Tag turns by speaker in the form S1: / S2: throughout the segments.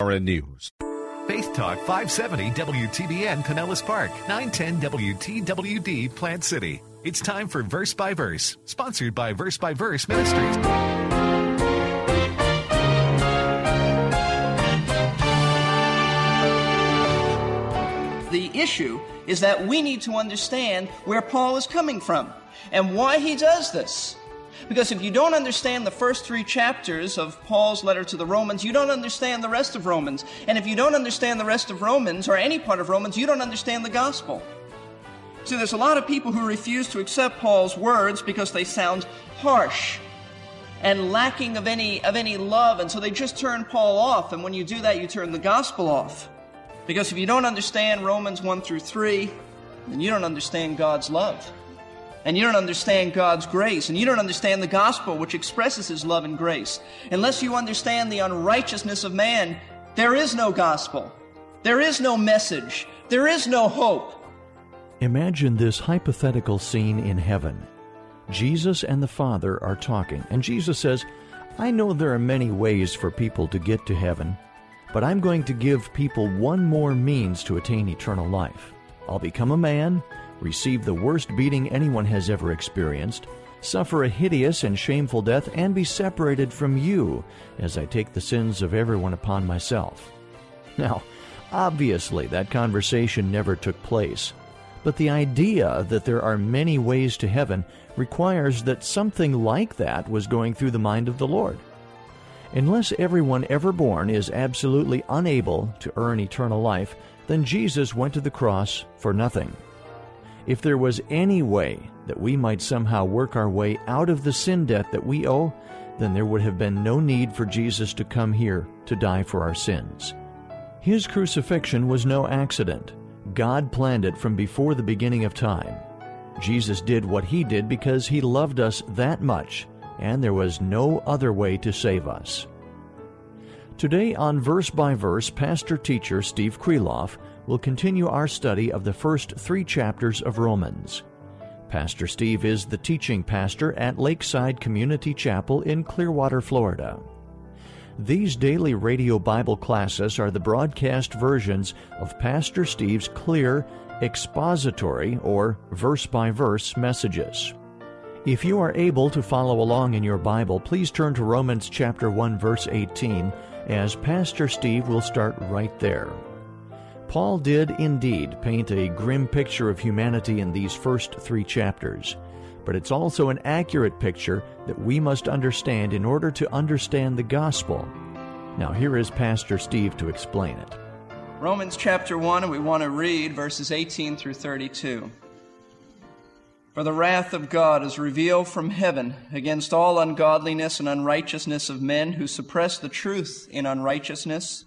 S1: RN News. Faith Talk 570 WTBN Pinellas Park, 910 WTWD Plant City. It's time for Verse by Verse, sponsored by Verse by Verse Ministries.
S2: The issue is that we need to understand where Paul is coming from and why he does this. Because if you don't understand the first three chapters of Paul's letter to the Romans, you don't understand the rest of Romans. And if you don't understand the rest of Romans or any part of Romans, you don't understand the gospel. See, there's a lot of people who refuse to accept Paul's words because they sound harsh and lacking of any, of any love, and so they just turn Paul off. And when you do that, you turn the gospel off. Because if you don't understand Romans 1 through 3, then you don't understand God's love. And you don't understand God's grace. And you don't understand the gospel, which expresses His love and grace. Unless you understand the unrighteousness of man, there is no gospel. There is no message. There is no hope.
S3: Imagine this hypothetical scene in heaven. Jesus and the Father are talking, and Jesus says, I know there are many ways for people to get to heaven, but I'm going to give people one more means to attain eternal life. I'll become a man, receive the worst beating anyone has ever experienced, suffer a hideous and shameful death, and be separated from you as I take the sins of everyone upon myself. Now, obviously, that conversation never took place, but the idea that there are many ways to heaven requires that something like that was going through the mind of the Lord. Unless everyone ever born is absolutely unable to earn eternal life, then Jesus went to the cross for nothing. If there was any way that we might somehow work our way out of the sin debt that we owe, then there would have been no need for Jesus to come here to die for our sins. His crucifixion was no accident. God planned it from before the beginning of time. Jesus did what he did because he loved us that much and there was no other way to save us. Today, on Verse by Verse, pastor teacher Steve Kreloff will continue our study of the first three chapters of Romans. Pastor Steve is the teaching pastor at Lakeside Community Chapel in Clearwater, Florida. These daily radio Bible classes are the broadcast versions of Pastor Steve's clear, expository, or verse by verse messages. If you are able to follow along in your Bible, please turn to Romans chapter 1 verse 18 as Pastor Steve will start right there. Paul did indeed paint a grim picture of humanity in these first 3 chapters, but it's also an accurate picture that we must understand in order to understand the gospel. Now here is Pastor Steve to explain it.
S2: Romans chapter 1 and we want to read verses 18 through 32. For the wrath of God is revealed from heaven against all ungodliness and unrighteousness of men who suppress the truth in unrighteousness,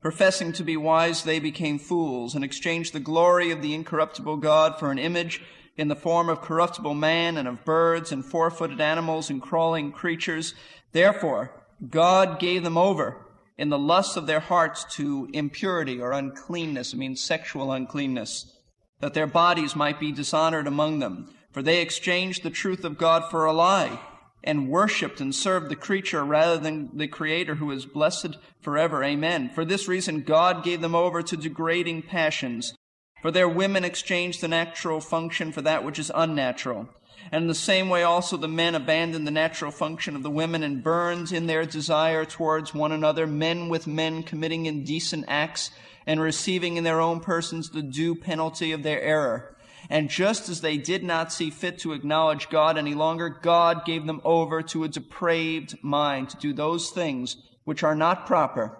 S2: Professing to be wise, they became fools and exchanged the glory of the incorruptible God for an image in the form of corruptible man and of birds and four footed animals and crawling creatures. Therefore, God gave them over in the lusts of their hearts to impurity or uncleanness. It means sexual uncleanness that their bodies might be dishonored among them. For they exchanged the truth of God for a lie, and worshipped and served the creature rather than the Creator who is blessed forever. Amen. For this reason, God gave them over to degrading passions. For their women exchanged the natural function for that which is unnatural. And in the same way also the men abandoned the natural function of the women and burned in their desire towards one another, men with men committing indecent acts and receiving in their own persons the due penalty of their error. And just as they did not see fit to acknowledge God any longer, God gave them over to a depraved mind to do those things which are not proper,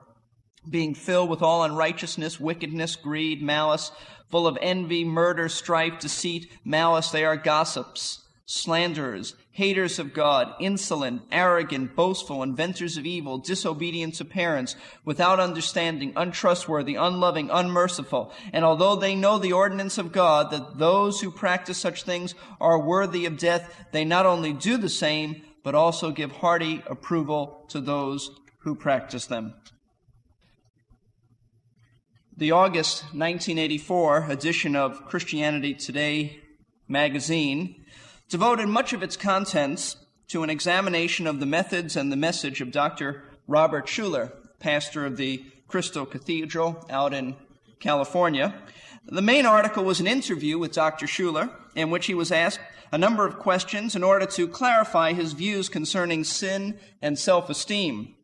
S2: being filled with all unrighteousness, wickedness, greed, malice, full of envy, murder, strife, deceit, malice. They are gossips, slanderers, haters of God, insolent, arrogant, boastful, inventors of evil, disobedient to parents, without understanding, untrustworthy, unloving, unmerciful. And although they know the ordinance of God, that those who practice such things are worthy of death, they not only do the same, but also give hearty approval to those who practice them. The August 1984 edition of Christianity Today magazine devoted much of its contents to an examination of the methods and the message of Dr. Robert Schuller, pastor of the Crystal Cathedral out in California. The main article was an interview with Dr. Schuller in which he was asked a number of questions in order to clarify his views concerning sin and self esteem.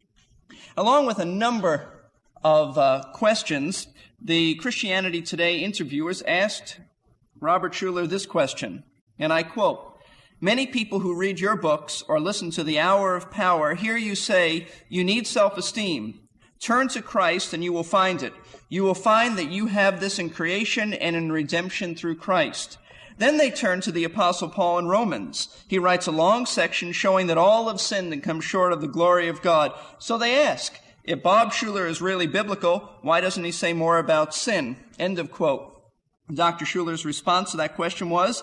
S2: Along with a number of uh, questions, the Christianity Today interviewers asked Robert Schuller this question, and I quote, Many people who read your books or listen to the Hour of Power hear you say you need self-esteem. Turn to Christ and you will find it. You will find that you have this in creation and in redemption through Christ. Then they turn to the apostle Paul in Romans. He writes a long section showing that all have sinned and come short of the glory of God. So they ask, if Bob Schuller is really biblical, why doesn't he say more about sin? End of quote. Dr. Schuller's response to that question was,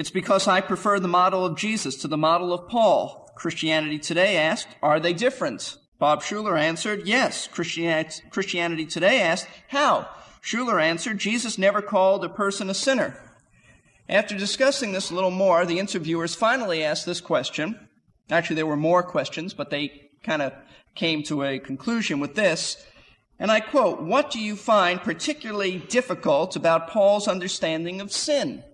S2: it's because I prefer the model of Jesus to the model of Paul. Christianity Today asked, are they different? Bob Schuller answered, yes. Christianity Today asked, how? Schuller answered, Jesus never called a person a sinner. After discussing this a little more, the interviewers finally asked this question. Actually, there were more questions, but they kind of came to a conclusion with this. And I quote, What do you find particularly difficult about Paul's understanding of sin?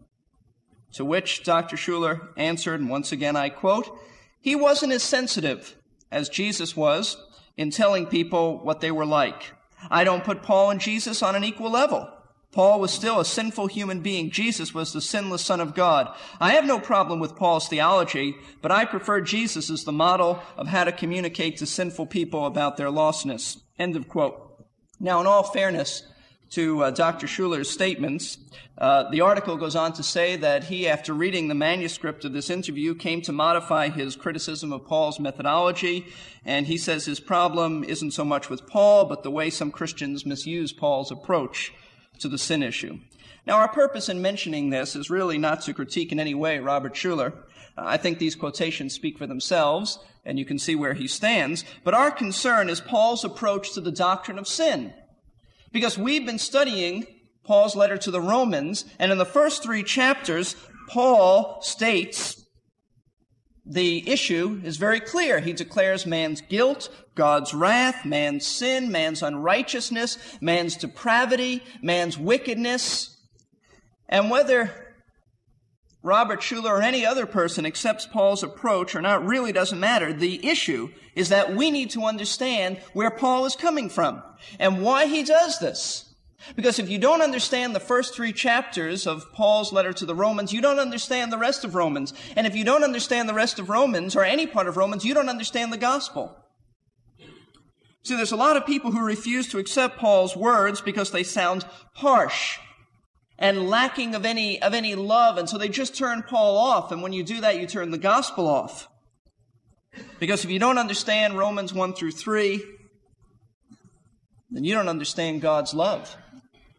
S2: To which Dr. Schuller answered, and once again I quote, He wasn't as sensitive as Jesus was in telling people what they were like. I don't put Paul and Jesus on an equal level. Paul was still a sinful human being. Jesus was the sinless Son of God. I have no problem with Paul's theology, but I prefer Jesus as the model of how to communicate to sinful people about their lostness. End of quote. Now, in all fairness to uh, Dr. Schuller's statements, uh, the article goes on to say that he, after reading the manuscript of this interview, came to modify his criticism of Paul's methodology, and he says his problem isn't so much with Paul, but the way some Christians misuse Paul's approach to the sin issue. Now, our purpose in mentioning this is really not to critique in any way Robert Schuller. I think these quotations speak for themselves, and you can see where he stands. But our concern is Paul's approach to the doctrine of sin. Because we've been studying Paul's letter to the Romans, and in the first three chapters, Paul states the issue is very clear. He declares man's guilt, God's wrath, man's sin, man's unrighteousness, man's depravity, man's wickedness. And whether Robert Schuller or any other person accepts Paul's approach or not really doesn't matter. The issue is that we need to understand where Paul is coming from and why he does this. Because if you don't understand the first three chapters of Paul's letter to the Romans, you don't understand the rest of Romans. And if you don't understand the rest of Romans or any part of Romans, you don't understand the gospel. See, there's a lot of people who refuse to accept Paul's words because they sound harsh and lacking of any, of any love. And so they just turn Paul off. And when you do that, you turn the gospel off. Because if you don't understand Romans 1 through 3, then you don't understand God's love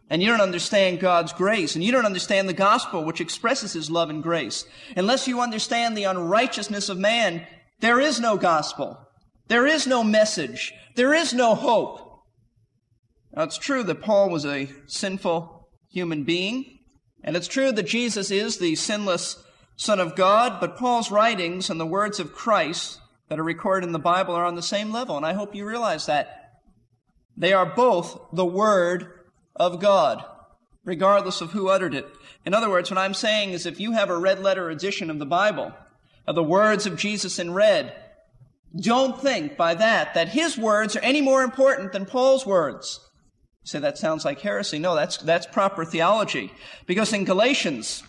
S2: and you don't understand God's grace, and you don't understand the gospel, which expresses His love and grace. Unless you understand the unrighteousness of man, there is no gospel. There is no message. There is no hope. Now, it's true that Paul was a sinful human being, and it's true that Jesus is the sinless Son of God, but Paul's writings and the words of Christ that are recorded in the Bible are on the same level, and I hope you realize that. They are both the Word of God, regardless of who uttered it. In other words, what I'm saying is if you have a red letter edition of the Bible, of the words of Jesus in red, don't think by that that his words are any more important than Paul's words. Say that sounds like heresy. No, that's, that's proper theology. Because in Galatians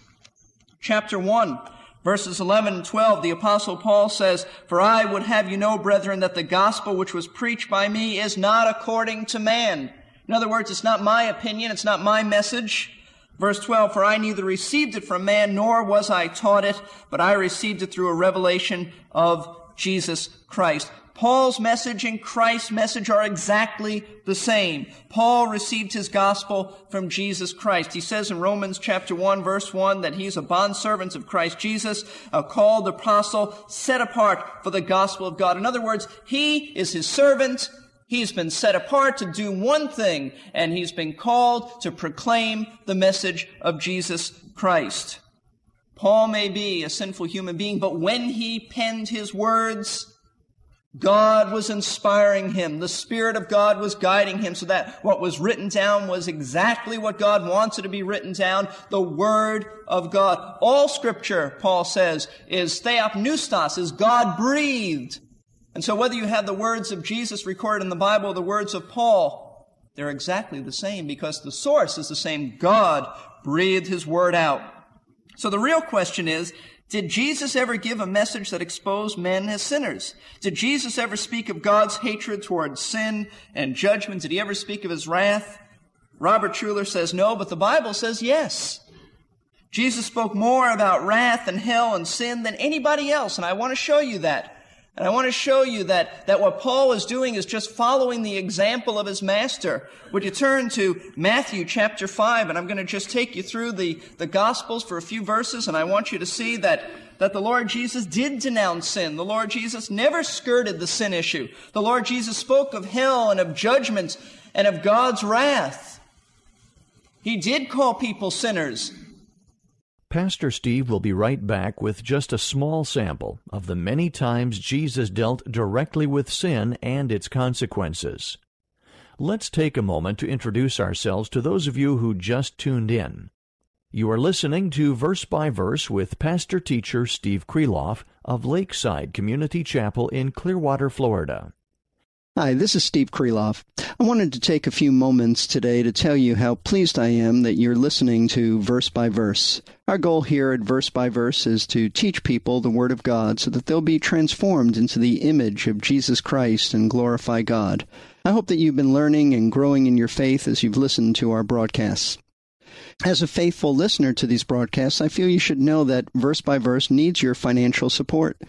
S2: chapter 1, verses 11 and 12, the apostle Paul says, For I would have you know, brethren, that the gospel which was preached by me is not according to man. In other words, it's not my opinion, it's not my message. Verse 12, For I neither received it from man, nor was I taught it, but I received it through a revelation of Jesus Christ. Paul's message and Christ's message are exactly the same. Paul received his gospel from Jesus Christ. He says in Romans chapter 1 verse 1 that he's a bondservant of Christ Jesus, a called apostle, set apart for the gospel of God. In other words, he is his servant. He's been set apart to do one thing, and he's been called to proclaim the message of Jesus Christ. Paul may be a sinful human being, but when he penned his words, God was inspiring him. The Spirit of God was guiding him so that what was written down was exactly what God wanted to be written down, the Word of God. All Scripture, Paul says, is theopneustos, is God breathed. And so whether you have the words of Jesus recorded in the Bible or the words of Paul, they're exactly the same because the source is the same. God breathed His Word out. So the real question is, did Jesus ever give a message that exposed men as sinners? Did Jesus ever speak of God's hatred towards sin and judgment? Did he ever speak of his wrath? Robert Schuller says no, but the Bible says yes. Jesus spoke more about wrath and hell and sin than anybody else, and I want to show you that. And I want to show you that, that what Paul is doing is just following the example of his master. Would you turn to Matthew chapter 5, and I'm going to just take you through the, the Gospels for a few verses, and I want you to see that, that the Lord Jesus did denounce sin. The Lord Jesus never skirted the sin issue. The Lord Jesus spoke of hell and of judgment and of God's wrath. He did call people sinners.
S3: Pastor Steve will be right back with just a small sample of the many times Jesus dealt directly with sin and its consequences. Let's take a moment to introduce ourselves to those of you who just tuned in. You are listening to Verse by Verse with pastor teacher Steve Kreloff of Lakeside Community Chapel in Clearwater, Florida.
S4: Hi, this is Steve Kreloff. I wanted to take a few moments today to tell you how pleased I am that you're listening to Verse by Verse. Our goal here at Verse by Verse is to teach people the Word of God so that they'll be transformed into the image of Jesus Christ and glorify God. I hope that you've been learning and growing in your faith as you've listened to our broadcasts. As a faithful listener to these broadcasts, I feel you should know that Verse by Verse needs your financial support.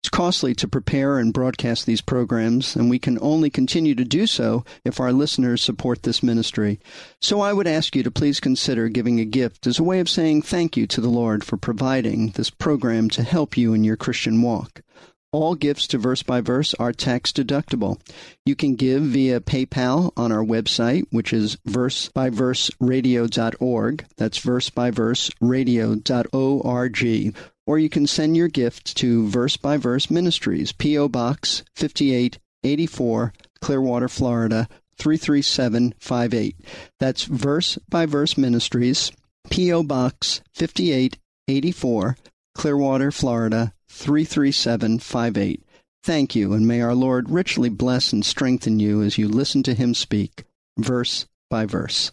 S4: It's costly to prepare and broadcast these programs, and we can only continue to do so if our listeners support this ministry. So I would ask you to please consider giving a gift as a way of saying thank you to the Lord for providing this program to help you in your Christian walk. All gifts to Verse by Verse are tax deductible. You can give via PayPal on our website, which is versebyverseradio.org. That's versebyverseradio.org. Or you can send your gift to Verse by Verse Ministries, P.O. Box 5884, Clearwater, Florida 33758. That's Verse by Verse Ministries, P.O. Box 5884, Clearwater, Florida 33758. Thank you, and may our Lord richly bless and strengthen you as you listen to him speak, verse by verse.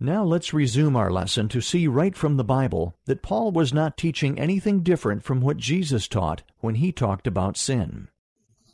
S3: Now let's resume our lesson to see right from the Bible that Paul was not teaching anything different from what Jesus taught when he talked about sin.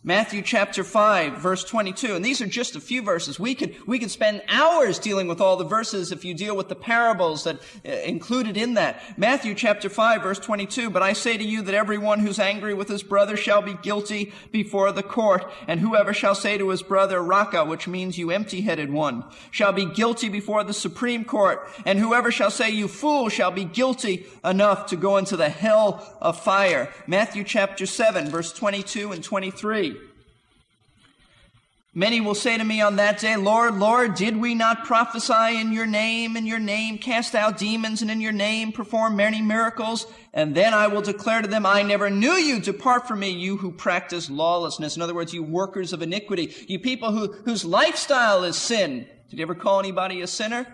S2: Matthew chapter 5 verse 22. And these are just a few verses. We could, we could spend hours dealing with all the verses if you deal with the parables that uh, included in that. Matthew chapter 5 verse 22. But I say to you that everyone who's angry with his brother shall be guilty before the court. And whoever shall say to his brother, Raca, which means you empty-headed one, shall be guilty before the Supreme Court. And whoever shall say you fool shall be guilty enough to go into the hell of fire. Matthew chapter 7 verse 22 and 23. Many will say to me on that day, Lord, Lord, did we not prophesy in your name, in your name cast out demons, and in your name perform many miracles? And then I will declare to them, I never knew you. Depart from me, you who practice lawlessness. In other words, you workers of iniquity, you people who, whose lifestyle is sin. Did he ever call anybody a sinner?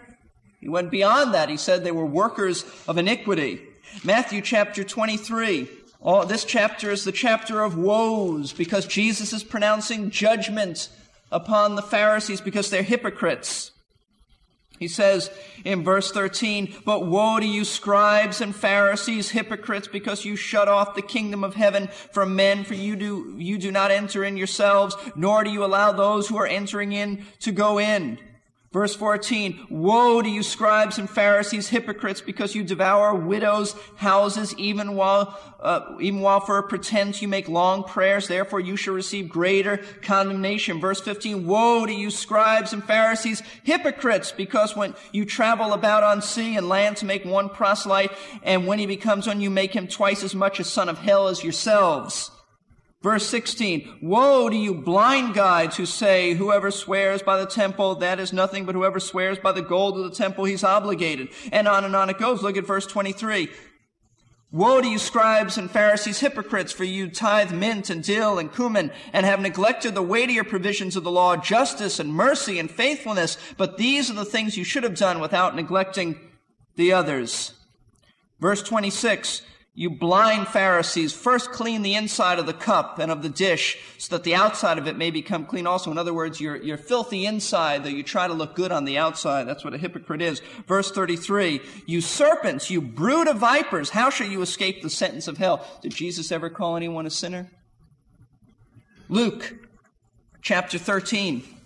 S2: He went beyond that. He said they were workers of iniquity. Matthew chapter 23. Oh, this chapter is the chapter of woes because Jesus is pronouncing judgment upon the Pharisees because they're hypocrites. He says in verse 13, But woe to you, scribes and Pharisees, hypocrites, because you shut off the kingdom of heaven from men, for you do, you do not enter in yourselves, nor do you allow those who are entering in to go in. Verse 14, Woe to you scribes and Pharisees, hypocrites, because you devour widows' houses, even while, uh, even while for a pretense you make long prayers, therefore you shall receive greater condemnation. Verse 15, Woe to you scribes and Pharisees, hypocrites, because when you travel about on sea and land to make one proselyte, and when he becomes one, you make him twice as much a son of hell as yourselves. Verse 16, Woe to you blind guides who say, whoever swears by the temple, that is nothing, but whoever swears by the gold of the temple, he's obligated. And on and on it goes. Look at verse 23. Woe to you scribes and Pharisees, hypocrites, for you tithe mint and dill and cumin, and have neglected the weightier provisions of the law, justice and mercy and faithfulness. But these are the things you should have done without neglecting the others. Verse 26, you blind Pharisees, first clean the inside of the cup and of the dish so that the outside of it may become clean also. In other words, you're, you're filthy inside, though you try to look good on the outside. That's what a hypocrite is. Verse 33, you serpents, you brood of vipers, how shall you escape the sentence of hell? Did Jesus ever call anyone a sinner? Luke chapter 13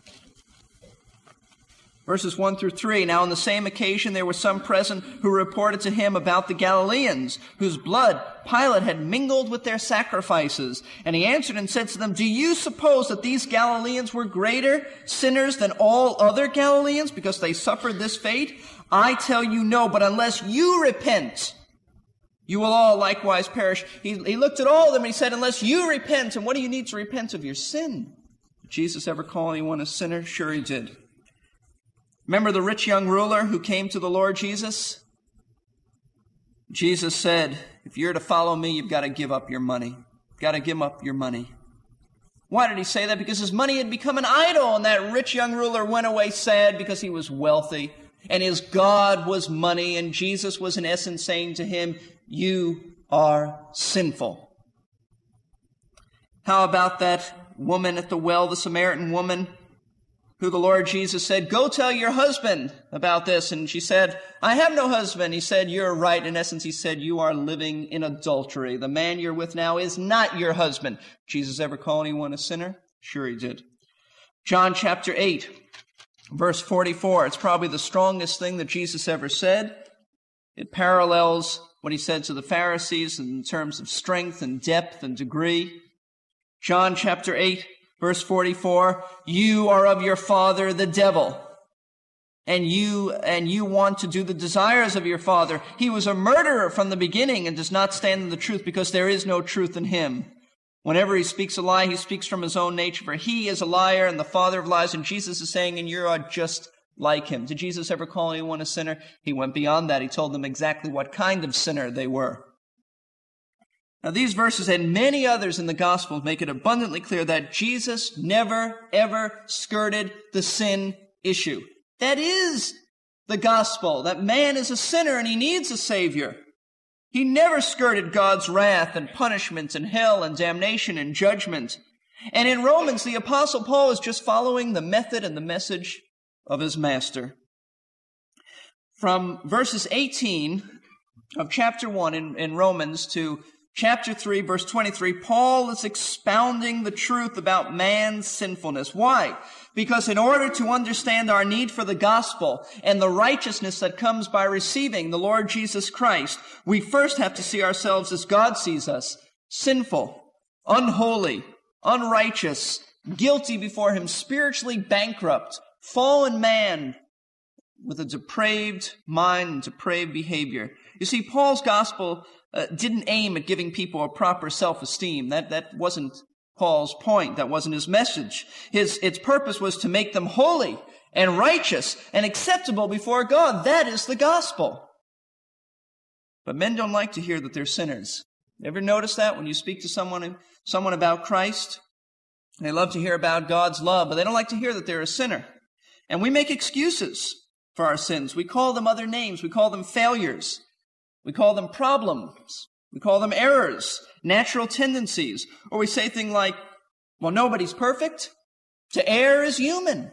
S2: Verses 1 through 3. Now on the same occasion there were some present who reported to him about the Galileans, whose blood Pilate had mingled with their sacrifices. And he answered and said to them, Do you suppose that these Galileans were greater sinners than all other Galileans because they suffered this fate? I tell you no, but unless you repent, you will all likewise perish. He, he looked at all of them and he said, Unless you repent, and what do you need to repent of your sin? Did Jesus ever call anyone a sinner? Sure he did. Remember the rich young ruler who came to the Lord Jesus? Jesus said, If you're to follow me, you've got to give up your money. You've got to give up your money. Why did he say that? Because his money had become an idol, and that rich young ruler went away sad because he was wealthy, and his God was money, and Jesus was in essence saying to him, You are sinful. How about that woman at the well, the Samaritan woman? Who the Lord Jesus said, Go tell your husband about this. And she said, I have no husband. He said, You're right. In essence, he said, You are living in adultery. The man you're with now is not your husband. Jesus ever call anyone a sinner? Sure, he did. John chapter 8, verse 44. It's probably the strongest thing that Jesus ever said. It parallels what he said to the Pharisees in terms of strength and depth and degree. John chapter 8, Verse 44, you are of your father, the devil. And you, and you want to do the desires of your father. He was a murderer from the beginning and does not stand in the truth because there is no truth in him. Whenever he speaks a lie, he speaks from his own nature, for he is a liar and the father of lies. And Jesus is saying, and you are just like him. Did Jesus ever call anyone a sinner? He went beyond that. He told them exactly what kind of sinner they were. Now, these verses and many others in the Gospels make it abundantly clear that Jesus never, ever skirted the sin issue. That is the gospel, that man is a sinner and he needs a Savior. He never skirted God's wrath and punishments and hell and damnation and judgment. And in Romans, the Apostle Paul is just following the method and the message of his master. From verses 18 of chapter 1 in, in Romans to chapter 3, verse 23, Paul is expounding the truth about man's sinfulness. Why? Because in order to understand our need for the gospel and the righteousness that comes by receiving the Lord Jesus Christ, we first have to see ourselves as God sees us sinful, unholy, unrighteous, guilty before Him, spiritually bankrupt, fallen man with a depraved mind and depraved behavior. You see, Paul's gospel uh, didn't aim at giving people a proper self-esteem. That, that wasn't Paul's point. That wasn't his message. His, its purpose was to make them holy and righteous and acceptable before God. That is the gospel. But men don't like to hear that they're sinners. Ever notice that when you speak to someone, someone about Christ? They love to hear about God's love, but they don't like to hear that they're a sinner. And we make excuses for our sins. We call them other names. We call them failures. We call them problems. We call them errors, natural tendencies. Or we say things like, well, nobody's perfect. To err is human.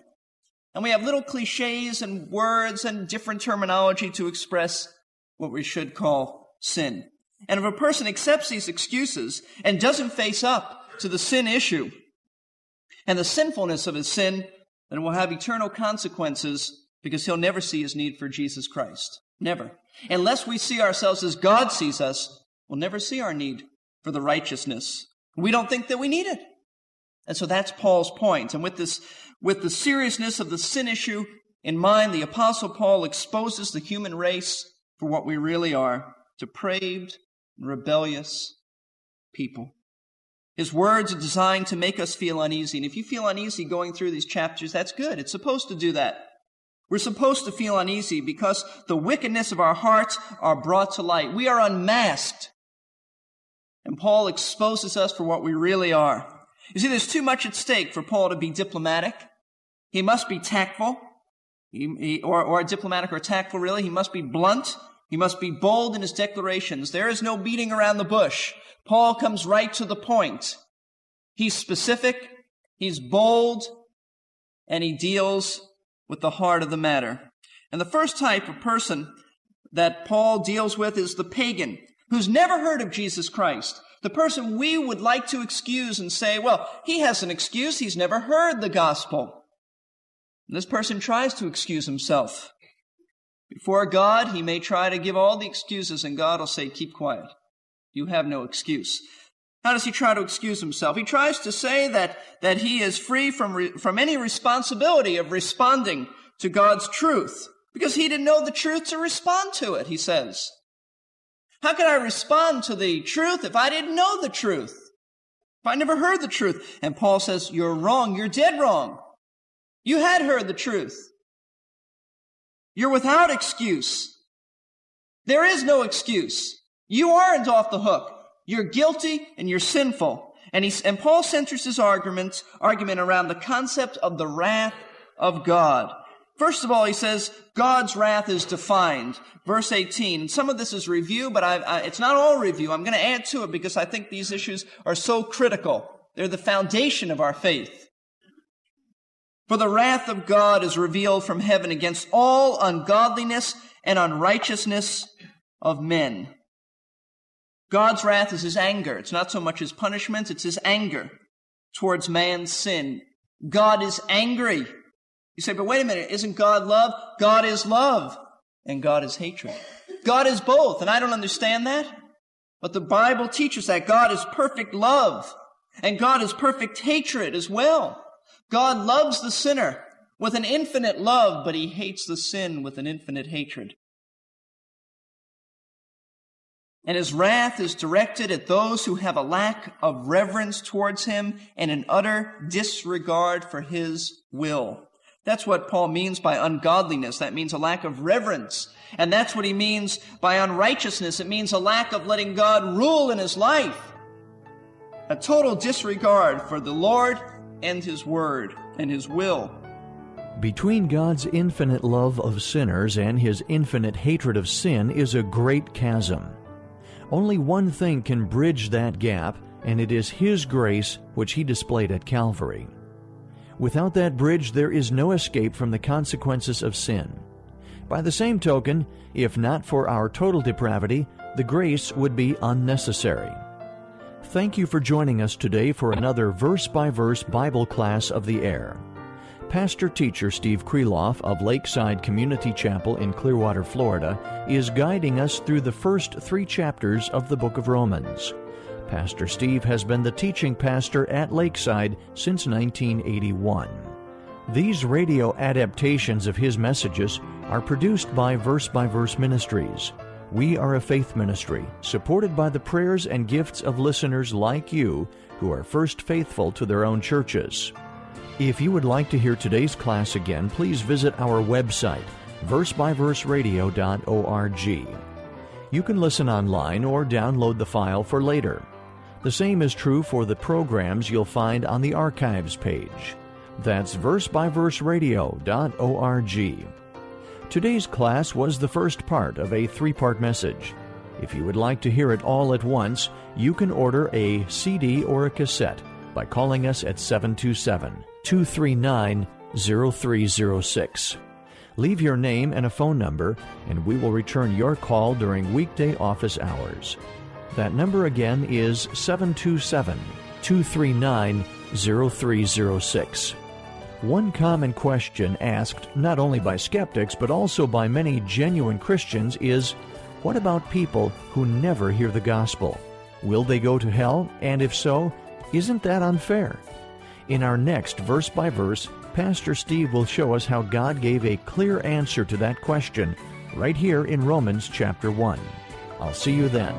S2: And we have little cliches and words and different terminology to express what we should call sin. And if a person accepts these excuses and doesn't face up to the sin issue and the sinfulness of his sin, then it will have eternal consequences because he'll never see his need for Jesus Christ. Never. Unless we see ourselves as God sees us, we'll never see our need for the righteousness. We don't think that we need it. And so that's Paul's point. And with this, with the seriousness of the sin issue in mind, the apostle Paul exposes the human race for what we really are, depraved, rebellious people. His words are designed to make us feel uneasy. And if you feel uneasy going through these chapters, that's good. It's supposed to do that. We're supposed to feel uneasy because the wickedness of our hearts are brought to light. We are unmasked. And Paul exposes us for what we really are. You see, there's too much at stake for Paul to be diplomatic. He must be tactful, he, he, or, or diplomatic or tactful, really. He must be blunt. He must be bold in his declarations. There is no beating around the bush. Paul comes right to the point. He's specific, he's bold, and he deals with the heart of the matter. And the first type of person that Paul deals with is the pagan, who's never heard of Jesus Christ. The person we would like to excuse and say, well, he has an excuse. He's never heard the gospel. And this person tries to excuse himself. Before God, he may try to give all the excuses, and God will say, keep quiet. You have no excuse. How does he try to excuse himself? He tries to say that, that he is free from, re, from any responsibility of responding to God's truth because he didn't know the truth to respond to it, he says. How can I respond to the truth if I didn't know the truth? If I never heard the truth? And Paul says, you're wrong. You're dead wrong. You had heard the truth. You're without excuse. There is no excuse. You aren't off the hook. You're guilty and you're sinful. And, and Paul centers his argument, argument around the concept of the wrath of God. First of all, he says God's wrath is defined. Verse 18. And some of this is review, but I, I, it's not all review. I'm going to add to it because I think these issues are so critical. They're the foundation of our faith. For the wrath of God is revealed from heaven against all ungodliness and unrighteousness of men. God's wrath is his anger. It's not so much his punishment, it's his anger towards man's sin. God is angry. You say, but wait a minute, isn't God love? God is love, and God is hatred. God is both, and I don't understand that. But the Bible teaches that God is perfect love, and God is perfect hatred as well. God loves the sinner with an infinite love, but he hates the sin with an infinite hatred. And his wrath is directed at those who have a lack of reverence towards him and an utter disregard for his will. That's what Paul means by ungodliness. That means a lack of reverence. And that's what he means by unrighteousness. It means a lack of letting God rule in his life. A total disregard for the Lord and his word and his will.
S3: Between God's infinite love of sinners and his infinite hatred of sin is a great chasm. Only one thing can bridge that gap, and it is His grace which He displayed at Calvary. Without that bridge, there is no escape from the consequences of sin. By the same token, if not for our total depravity, the grace would be unnecessary. Thank you for joining us today for another verse by verse Bible class of the air. Pastor teacher Steve Kreloff of Lakeside Community Chapel in Clearwater, Florida, is guiding us through the first three chapters of the book of Romans. Pastor Steve has been the teaching pastor at Lakeside since 1981. These radio adaptations of his messages are produced by Verse by Verse Ministries. We are a faith ministry supported by the prayers and gifts of listeners like you who are first faithful to their own churches. If you would like to hear today's class again, please visit our website, versebyverseradio.org. You can listen online or download the file for later. The same is true for the programs you'll find on the archives page. That's versebyverseradio.org. Today's class was the first part of a three part message. If you would like to hear it all at once, you can order a CD or a cassette by calling us at 727 239 0306. Leave your name and a phone number, and we will return your call during weekday office hours. That number again is 727 239 0306. One common question asked not only by skeptics but also by many genuine Christians is what about people who never hear the gospel? Will they go to hell? And if so, isn't that unfair? In our next verse by verse, Pastor Steve will show us how God gave a clear answer to that question right here in Romans chapter 1. I'll see you then.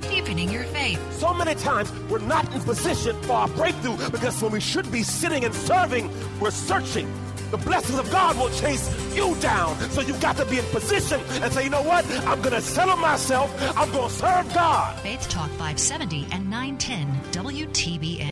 S5: Deepening your faith.
S6: So many times we're not in position for our breakthrough because when we should be sitting and serving, we're searching. The blessings of God will chase you down. So you've got to be in position and say, you know what? I'm going to settle myself. I'm going to serve God.
S5: Faith Talk 570 and 910 WTBN.